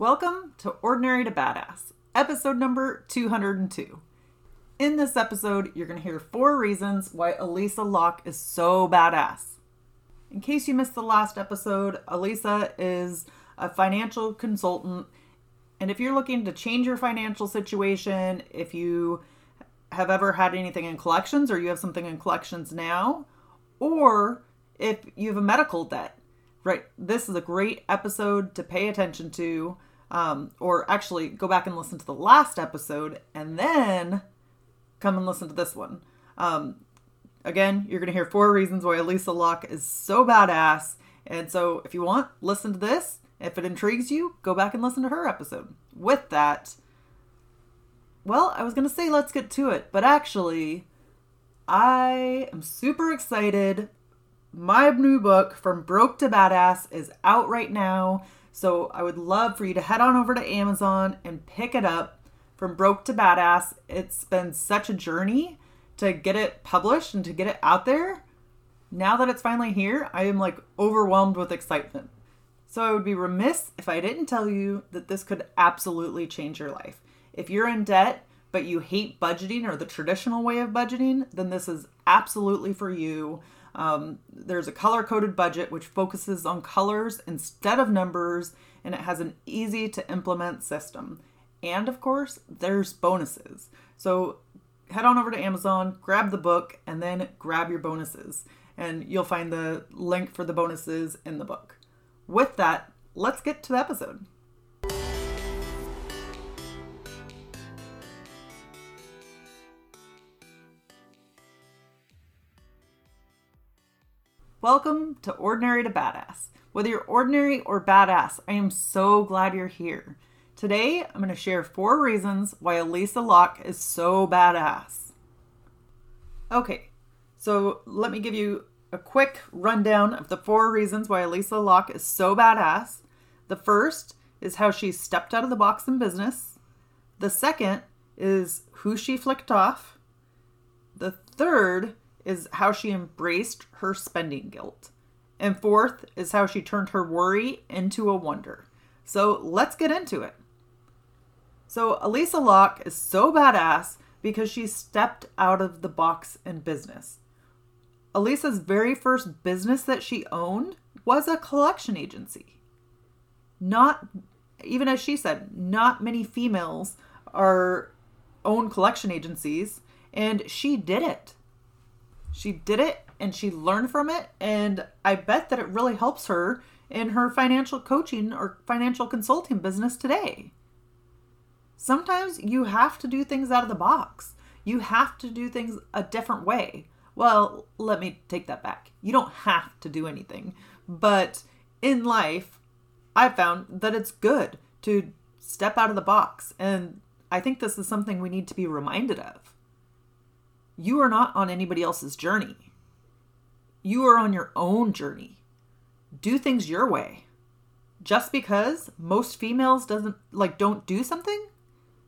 Welcome to Ordinary to Badass, episode number 202. In this episode, you're going to hear four reasons why Elisa Locke is so badass. In case you missed the last episode, Elisa is a financial consultant. And if you're looking to change your financial situation, if you have ever had anything in collections or you have something in collections now, or if you have a medical debt, right, this is a great episode to pay attention to um, or actually go back and listen to the last episode and then come and listen to this one. Um, again, you're going to hear four reasons why Elisa Locke is so badass. And so if you want, listen to this. If it intrigues you, go back and listen to her episode. With that, well, I was going to say let's get to it, but actually, I am super excited. My new book, From Broke to Badass, is out right now. So I would love for you to head on over to Amazon and pick it up from Broke to Badass. It's been such a journey to get it published and to get it out there. Now that it's finally here, I am like overwhelmed with excitement. So I would be remiss if I didn't tell you that this could absolutely change your life. If you're in debt, but you hate budgeting or the traditional way of budgeting, then this is absolutely for you. Um, there's a color coded budget which focuses on colors instead of numbers, and it has an easy to implement system. And of course, there's bonuses. So head on over to Amazon, grab the book, and then grab your bonuses. And you'll find the link for the bonuses in the book. With that, let's get to the episode. Welcome to Ordinary to Badass. Whether you're ordinary or badass, I am so glad you're here. Today, I'm going to share four reasons why Elisa Locke is so badass. Okay, so let me give you a quick rundown of the four reasons why Elisa Locke is so badass. The first is how she stepped out of the box in business. The second is who she flicked off. The third is how she embraced her spending guilt. And fourth is how she turned her worry into a wonder. So let's get into it. So, Elisa Locke is so badass because she stepped out of the box in business. Elisa's very first business that she owned was a collection agency. Not, even as she said, not many females are own collection agencies, and she did it. She did it and she learned from it. And I bet that it really helps her in her financial coaching or financial consulting business today. Sometimes you have to do things out of the box, you have to do things a different way. Well, let me take that back. You don't have to do anything, but in life, I found that it's good to step out of the box. And I think this is something we need to be reminded of. You are not on anybody else's journey. You are on your own journey. Do things your way. Just because most females doesn't like don't do something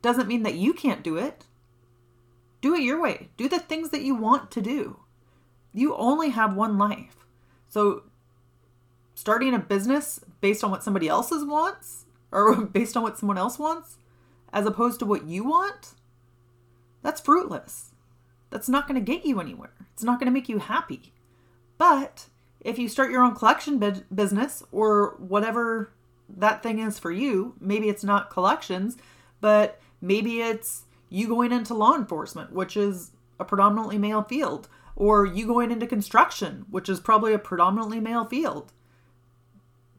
doesn't mean that you can't do it. Do it your way. Do the things that you want to do. You only have one life. So starting a business based on what somebody else's wants or based on what someone else wants as opposed to what you want, that's fruitless that's not going to get you anywhere. It's not going to make you happy. But if you start your own collection bu- business or whatever that thing is for you, maybe it's not collections, but maybe it's you going into law enforcement, which is a predominantly male field, or you going into construction, which is probably a predominantly male field.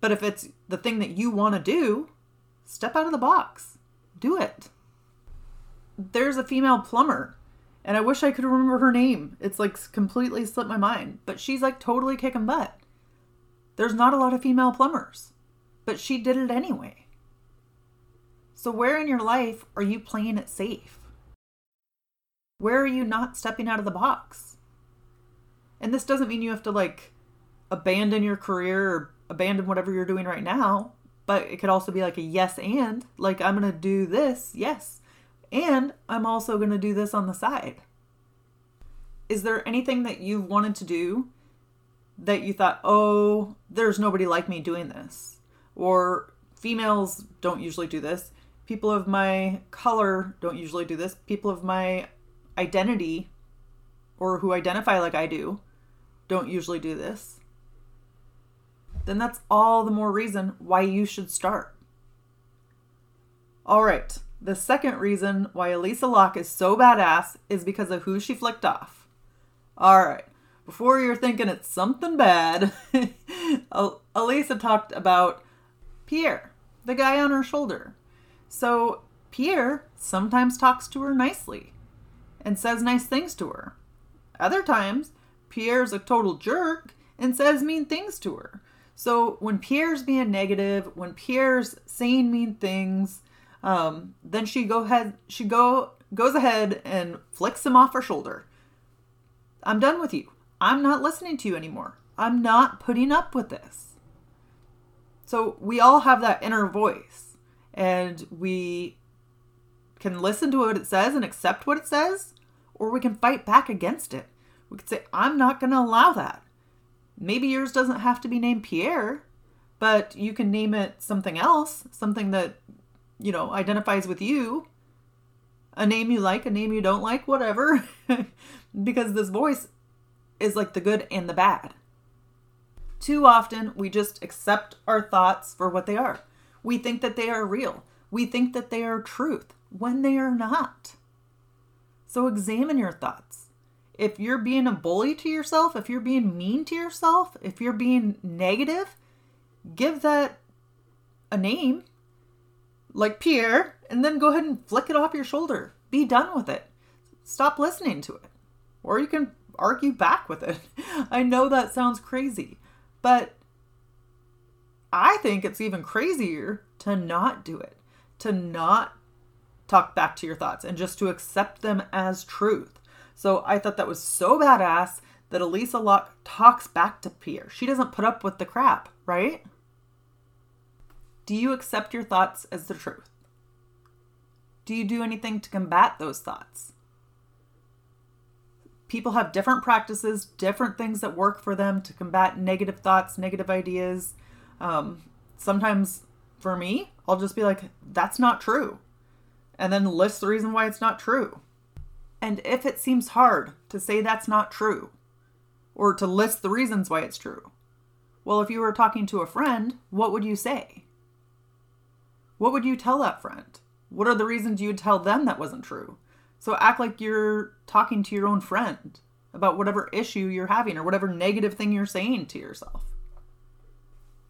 But if it's the thing that you want to do, step out of the box. Do it. there's a female plumber, and I wish I could remember her name. It's like completely slipped my mind, but she's like totally kicking butt. There's not a lot of female plumbers, but she did it anyway. So, where in your life are you playing it safe? Where are you not stepping out of the box? And this doesn't mean you have to like abandon your career or abandon whatever you're doing right now, but it could also be like a yes and, like, I'm going to do this, yes, and I'm also going to do this on the side. Is there anything that you've wanted to do that you thought, oh, there's nobody like me doing this? Or females don't usually do this. People of my color don't usually do this. People of my identity or who identify like I do don't usually do this. Then that's all the more reason why you should start. All right, the second reason why Elisa Locke is so badass is because of who she flicked off. All right, before you're thinking it's something bad, Elisa talked about Pierre, the guy on her shoulder. So Pierre sometimes talks to her nicely and says nice things to her. Other times, Pierre's a total jerk and says mean things to her. So when Pierre's being negative, when Pierre's saying mean things, um, then she go ahead she go goes ahead and flicks him off her shoulder. I'm done with you. I'm not listening to you anymore. I'm not putting up with this. So we all have that inner voice and we can listen to what it says and accept what it says, or we can fight back against it. We could say, I'm not going to allow that. Maybe yours doesn't have to be named Pierre, but you can name it something else, something that, you know, identifies with you. A name you like, a name you don't like, whatever. because this voice is like the good and the bad. Too often, we just accept our thoughts for what they are. We think that they are real. We think that they are truth when they are not. So examine your thoughts. If you're being a bully to yourself, if you're being mean to yourself, if you're being negative, give that a name like Pierre and then go ahead and flick it off your shoulder. Be done with it. Stop listening to it. Or you can argue back with it. I know that sounds crazy, but I think it's even crazier to not do it, to not talk back to your thoughts and just to accept them as truth. So I thought that was so badass that Elisa Locke talks back to Pierre. She doesn't put up with the crap, right? Do you accept your thoughts as the truth? Do you do anything to combat those thoughts? People have different practices, different things that work for them to combat negative thoughts, negative ideas. Um, sometimes for me, I'll just be like, that's not true and then list the reason why it's not true. And if it seems hard to say that's not true, or to list the reasons why it's true, well, if you were talking to a friend, what would you say? What would you tell that friend? What are the reasons you would tell them that wasn't true? So act like you're talking to your own friend about whatever issue you're having or whatever negative thing you're saying to yourself.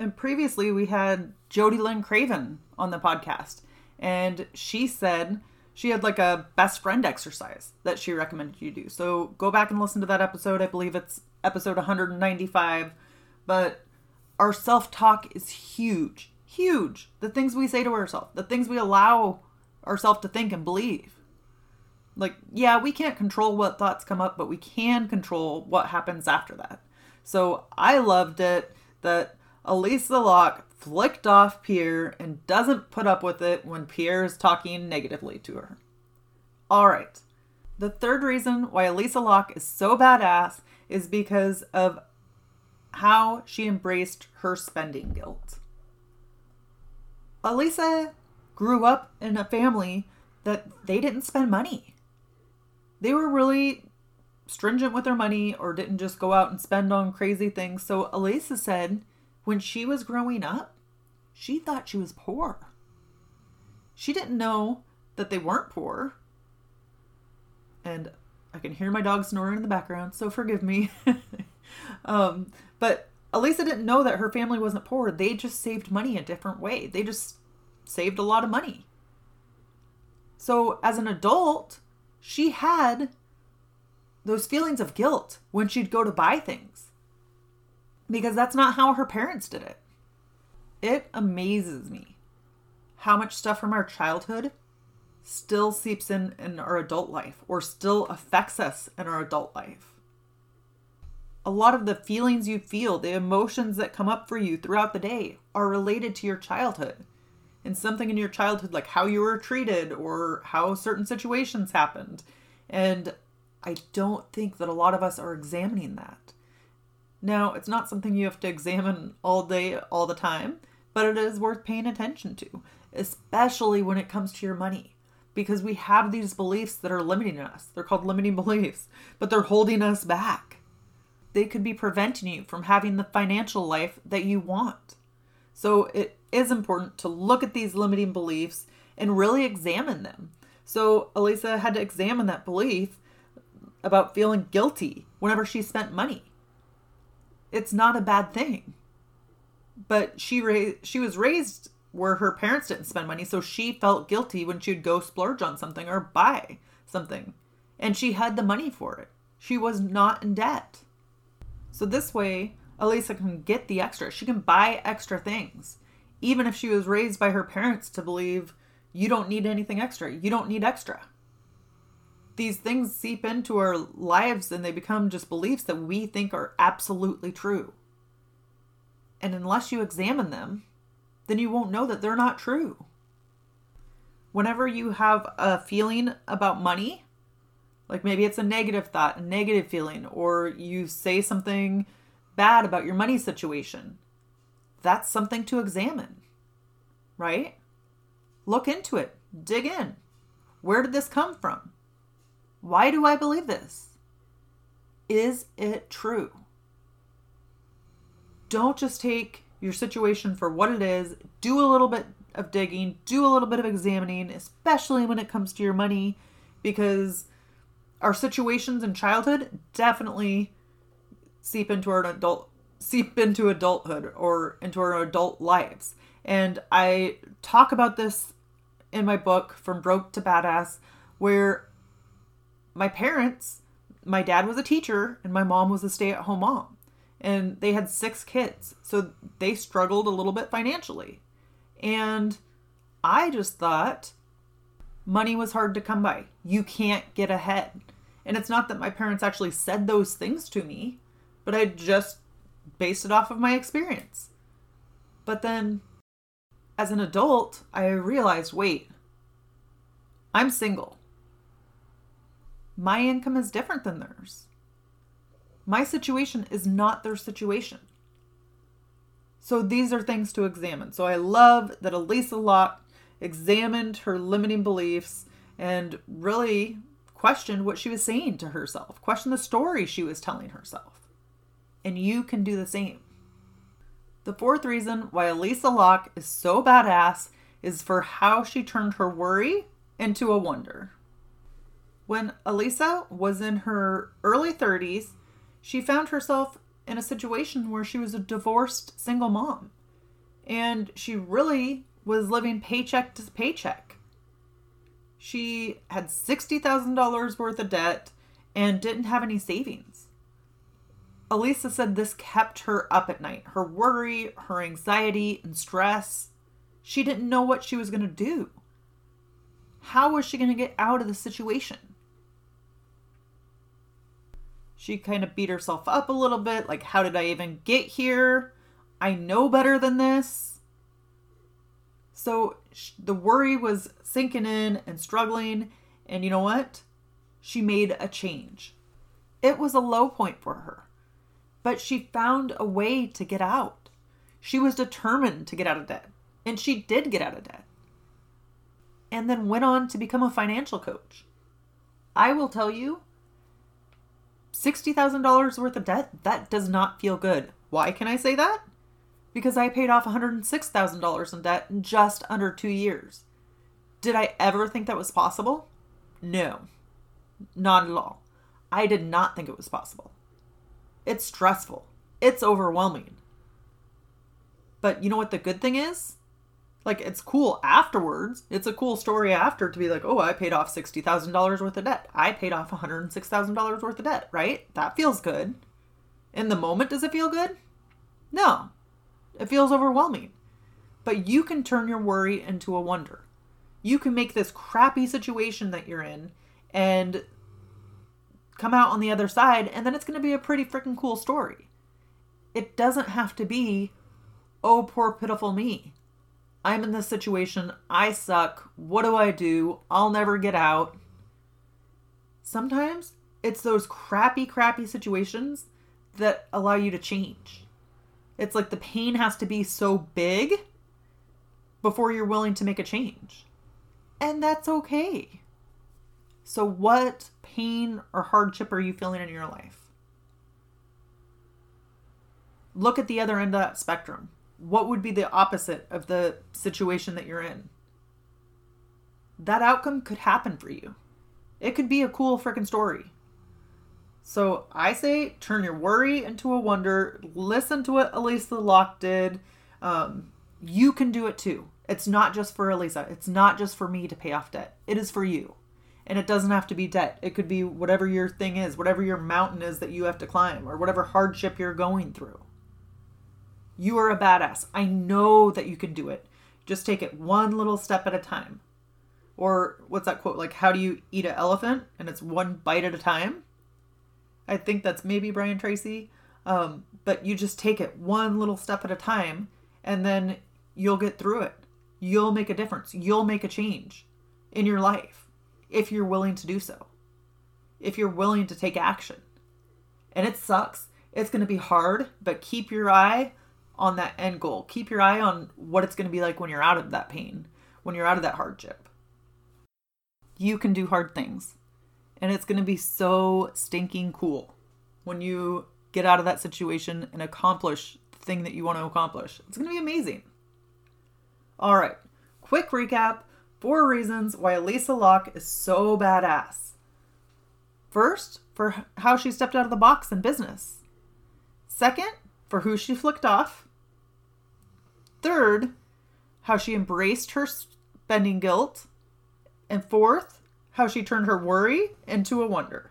And previously, we had Jody Lynn Craven on the podcast, and she said she had like a best friend exercise that she recommended you do. So go back and listen to that episode. I believe it's episode 195. But our self talk is huge, huge. The things we say to ourselves, the things we allow ourselves to think and believe. Like, yeah, we can't control what thoughts come up, but we can control what happens after that. So I loved it that Elisa Locke flicked off Pierre and doesn't put up with it when Pierre is talking negatively to her. All right. The third reason why Elisa Locke is so badass is because of how she embraced her spending guilt. Elisa grew up in a family that they didn't spend money. They were really stringent with their money or didn't just go out and spend on crazy things. So Elisa said, when she was growing up, she thought she was poor. She didn't know that they weren't poor. And I can hear my dog snoring in the background, so forgive me. um, but Elisa didn't know that her family wasn't poor. They just saved money a different way. They just saved a lot of money. So, as an adult, she had those feelings of guilt when she'd go to buy things because that's not how her parents did it. It amazes me how much stuff from our childhood still seeps in in our adult life or still affects us in our adult life. A lot of the feelings you feel, the emotions that come up for you throughout the day are related to your childhood. And something in your childhood, like how you were treated or how certain situations happened. And I don't think that a lot of us are examining that. Now, it's not something you have to examine all day, all the time, but it is worth paying attention to, especially when it comes to your money. Because we have these beliefs that are limiting us. They're called limiting beliefs, but they're holding us back. They could be preventing you from having the financial life that you want. So it is important to look at these limiting beliefs and really examine them. So Elisa had to examine that belief about feeling guilty whenever she spent money. It's not a bad thing. But she ra- she was raised where her parents didn't spend money, so she felt guilty when she'd go splurge on something or buy something. And she had the money for it. She was not in debt. So this way, Elisa can get the extra. She can buy extra things. Even if she was raised by her parents to believe you don't need anything extra. You don't need extra these things seep into our lives and they become just beliefs that we think are absolutely true. And unless you examine them, then you won't know that they're not true. Whenever you have a feeling about money, like maybe it's a negative thought, a negative feeling, or you say something bad about your money situation, that's something to examine, right? Look into it, dig in. Where did this come from? Why do I believe this? Is it true? Don't just take your situation for what it is, do a little bit of digging, do a little bit of examining, especially when it comes to your money, because our situations in childhood definitely seep into our adult seep into adulthood or into our adult lives. And I talk about this in my book From Broke to Badass where my parents, my dad was a teacher and my mom was a stay at home mom. And they had six kids. So they struggled a little bit financially. And I just thought money was hard to come by. You can't get ahead. And it's not that my parents actually said those things to me, but I just based it off of my experience. But then as an adult, I realized wait, I'm single my income is different than theirs. My situation is not their situation. So these are things to examine. So I love that Elisa Locke examined her limiting beliefs and really questioned what she was saying to herself, questioned the story she was telling herself. And you can do the same. The fourth reason why Elisa Locke is so badass is for how she turned her worry into a wonder. When Elisa was in her early 30s, she found herself in a situation where she was a divorced single mom. And she really was living paycheck to paycheck. She had $60,000 worth of debt and didn't have any savings. Elisa said this kept her up at night. Her worry, her anxiety, and stress. She didn't know what she was going to do. How was she going to get out of the situation? She kind of beat herself up a little bit like, how did I even get here? I know better than this. So the worry was sinking in and struggling. And you know what? She made a change. It was a low point for her, but she found a way to get out. She was determined to get out of debt, and she did get out of debt. And then went on to become a financial coach. I will tell you, $60,000 worth of debt, that does not feel good. Why can I say that? Because I paid off $106,000 in debt in just under two years. Did I ever think that was possible? No, not at all. I did not think it was possible. It's stressful, it's overwhelming. But you know what the good thing is? Like it's cool afterwards. It's a cool story after to be like, oh, I paid off $60,000 worth of debt. I paid off $106,000 worth of debt, right? That feels good. In the moment, does it feel good? No. It feels overwhelming. But you can turn your worry into a wonder. You can make this crappy situation that you're in and come out on the other side, and then it's going to be a pretty freaking cool story. It doesn't have to be, oh, poor pitiful me. I'm in this situation. I suck. What do I do? I'll never get out. Sometimes it's those crappy, crappy situations that allow you to change. It's like the pain has to be so big before you're willing to make a change. And that's okay. So, what pain or hardship are you feeling in your life? Look at the other end of that spectrum. What would be the opposite of the situation that you're in? That outcome could happen for you. It could be a cool freaking story. So I say turn your worry into a wonder. Listen to what Elisa Locke did. Um, you can do it too. It's not just for Elisa. It's not just for me to pay off debt. It is for you. And it doesn't have to be debt. It could be whatever your thing is, whatever your mountain is that you have to climb, or whatever hardship you're going through. You are a badass. I know that you can do it. Just take it one little step at a time. Or what's that quote? Like, how do you eat an elephant? And it's one bite at a time. I think that's maybe Brian Tracy. Um, but you just take it one little step at a time and then you'll get through it. You'll make a difference. You'll make a change in your life if you're willing to do so. If you're willing to take action. And it sucks. It's going to be hard, but keep your eye on that end goal. Keep your eye on what it's going to be like when you're out of that pain, when you're out of that hardship. You can do hard things. And it's going to be so stinking cool when you get out of that situation and accomplish the thing that you want to accomplish. It's going to be amazing. All right, quick recap four reasons why Elisa Locke is so badass. First, for how she stepped out of the box in business. Second, for who she flicked off. Third, how she embraced her spending guilt. And fourth, how she turned her worry into a wonder.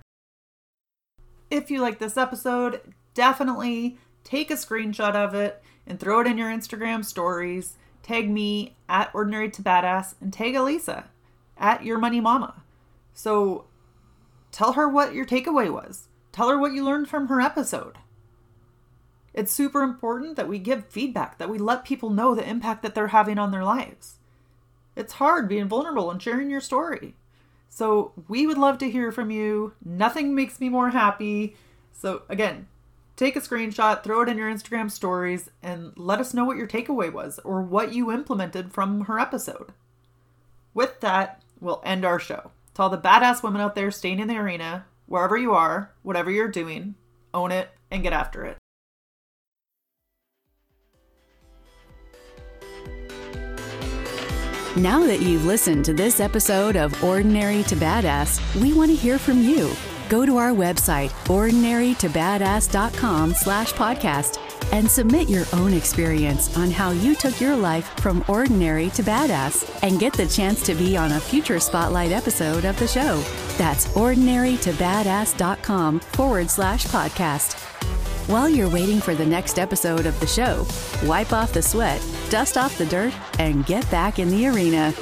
If you like this episode, definitely take a screenshot of it and throw it in your Instagram stories. Tag me at Ordinary to Badass and tag Elisa at Your Money Mama. So tell her what your takeaway was. Tell her what you learned from her episode. It's super important that we give feedback, that we let people know the impact that they're having on their lives. It's hard being vulnerable and sharing your story. So we would love to hear from you. Nothing makes me more happy. So again, take a screenshot, throw it in your Instagram stories, and let us know what your takeaway was or what you implemented from her episode. With that, we'll end our show. To all the badass women out there staying in the arena, wherever you are, whatever you're doing, own it and get after it. Now that you've listened to this episode of Ordinary to Badass, we want to hear from you. Go to our website, ordinarytobadass.com slash podcast, and submit your own experience on how you took your life from ordinary to badass and get the chance to be on a future spotlight episode of the show. That's ordinarytobadass.com forward slash podcast. While you're waiting for the next episode of the show, wipe off the sweat, dust off the dirt, and get back in the arena.